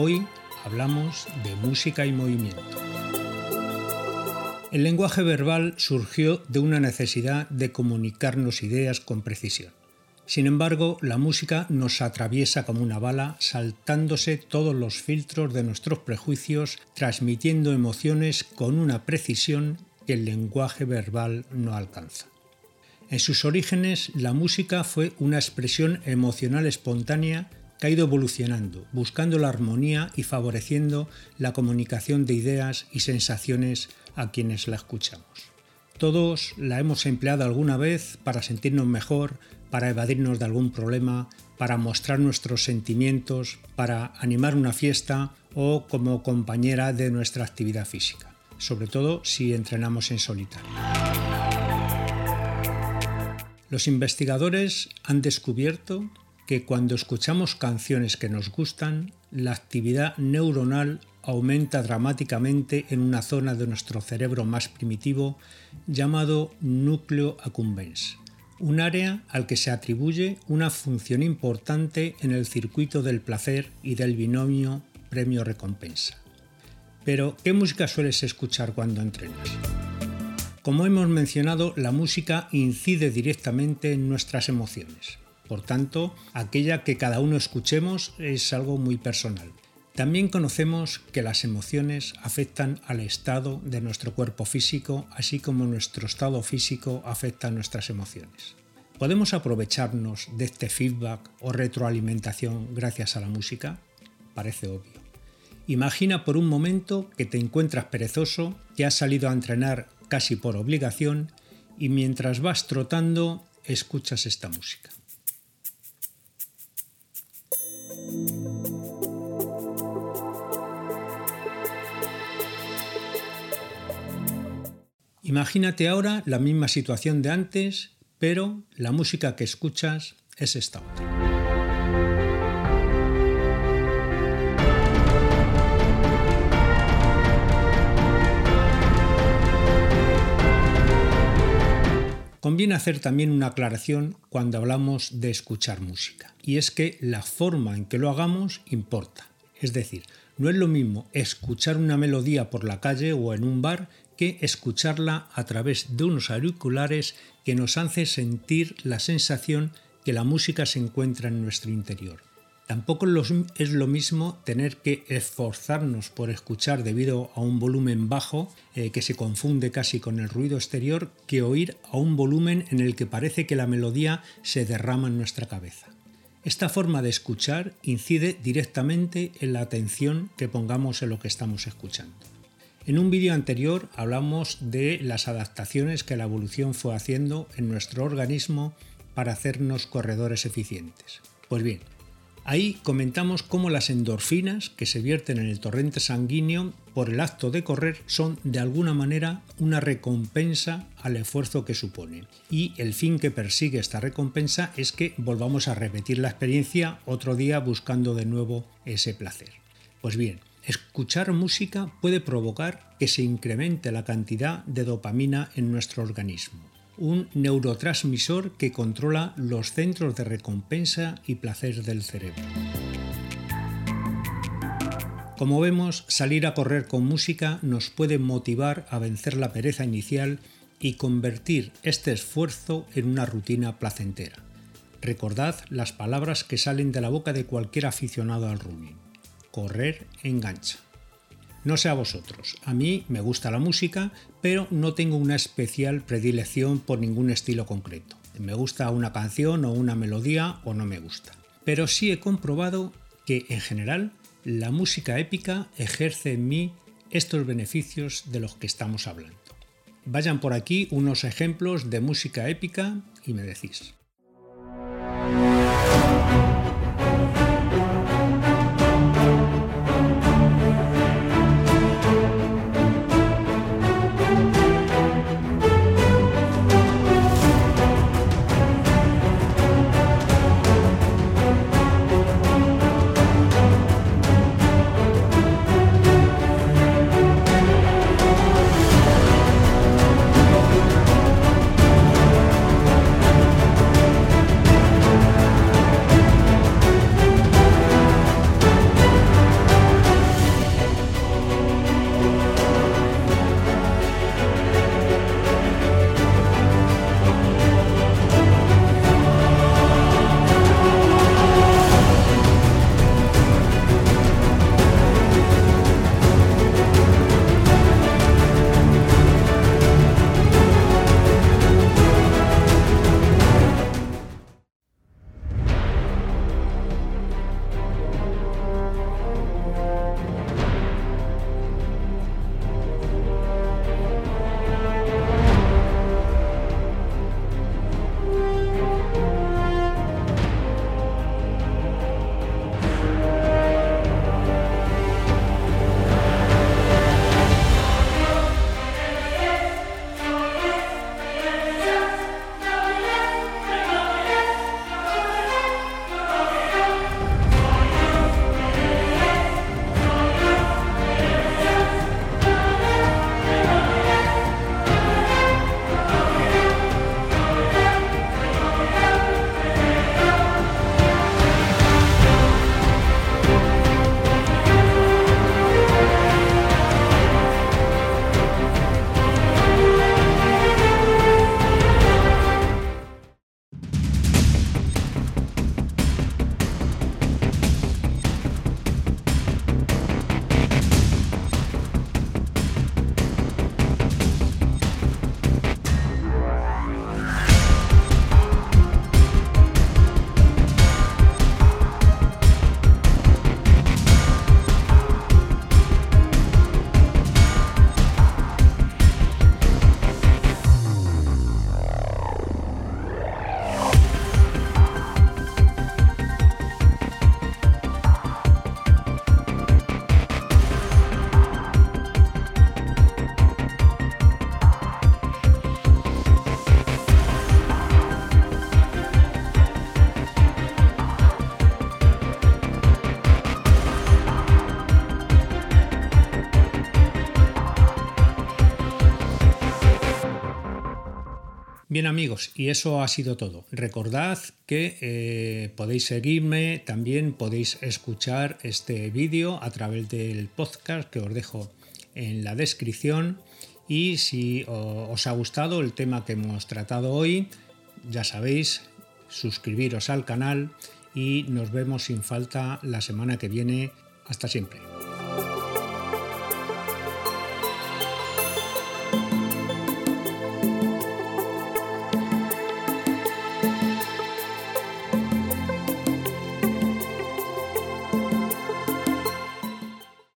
Hoy hablamos de música y movimiento. El lenguaje verbal surgió de una necesidad de comunicarnos ideas con precisión. Sin embargo, la música nos atraviesa como una bala, saltándose todos los filtros de nuestros prejuicios, transmitiendo emociones con una precisión que el lenguaje verbal no alcanza. En sus orígenes, la música fue una expresión emocional espontánea ha ido evolucionando, buscando la armonía y favoreciendo la comunicación de ideas y sensaciones a quienes la escuchamos. Todos la hemos empleado alguna vez para sentirnos mejor, para evadirnos de algún problema, para mostrar nuestros sentimientos, para animar una fiesta o como compañera de nuestra actividad física, sobre todo si entrenamos en solitario. Los investigadores han descubierto que cuando escuchamos canciones que nos gustan, la actividad neuronal aumenta dramáticamente en una zona de nuestro cerebro más primitivo llamado núcleo accumbens, un área al que se atribuye una función importante en el circuito del placer y del binomio premio-recompensa. Pero, ¿qué música sueles escuchar cuando entrenas? Como hemos mencionado, la música incide directamente en nuestras emociones. Por tanto, aquella que cada uno escuchemos es algo muy personal. También conocemos que las emociones afectan al estado de nuestro cuerpo físico, así como nuestro estado físico afecta a nuestras emociones. ¿Podemos aprovecharnos de este feedback o retroalimentación gracias a la música? Parece obvio. Imagina por un momento que te encuentras perezoso, que has salido a entrenar casi por obligación y mientras vas trotando escuchas esta música. Imagínate ahora la misma situación de antes, pero la música que escuchas es esta otra. Conviene hacer también una aclaración cuando hablamos de escuchar música, y es que la forma en que lo hagamos importa. Es decir, no es lo mismo escuchar una melodía por la calle o en un bar que escucharla a través de unos auriculares que nos hace sentir la sensación que la música se encuentra en nuestro interior. Tampoco es lo mismo tener que esforzarnos por escuchar debido a un volumen bajo eh, que se confunde casi con el ruido exterior que oír a un volumen en el que parece que la melodía se derrama en nuestra cabeza. Esta forma de escuchar incide directamente en la atención que pongamos en lo que estamos escuchando. En un vídeo anterior hablamos de las adaptaciones que la evolución fue haciendo en nuestro organismo para hacernos corredores eficientes. Pues bien, Ahí comentamos cómo las endorfinas que se vierten en el torrente sanguíneo por el acto de correr son de alguna manera una recompensa al esfuerzo que supone. Y el fin que persigue esta recompensa es que volvamos a repetir la experiencia otro día buscando de nuevo ese placer. Pues bien, escuchar música puede provocar que se incremente la cantidad de dopamina en nuestro organismo un neurotransmisor que controla los centros de recompensa y placer del cerebro. Como vemos, salir a correr con música nos puede motivar a vencer la pereza inicial y convertir este esfuerzo en una rutina placentera. Recordad las palabras que salen de la boca de cualquier aficionado al running. Correr engancha. No sé a vosotros, a mí me gusta la música, pero no tengo una especial predilección por ningún estilo concreto. Me gusta una canción o una melodía o no me gusta. Pero sí he comprobado que en general la música épica ejerce en mí estos beneficios de los que estamos hablando. Vayan por aquí unos ejemplos de música épica y me decís. Bien amigos, y eso ha sido todo. Recordad que eh, podéis seguirme, también podéis escuchar este vídeo a través del podcast que os dejo en la descripción. Y si os ha gustado el tema que hemos tratado hoy, ya sabéis, suscribiros al canal y nos vemos sin falta la semana que viene. Hasta siempre.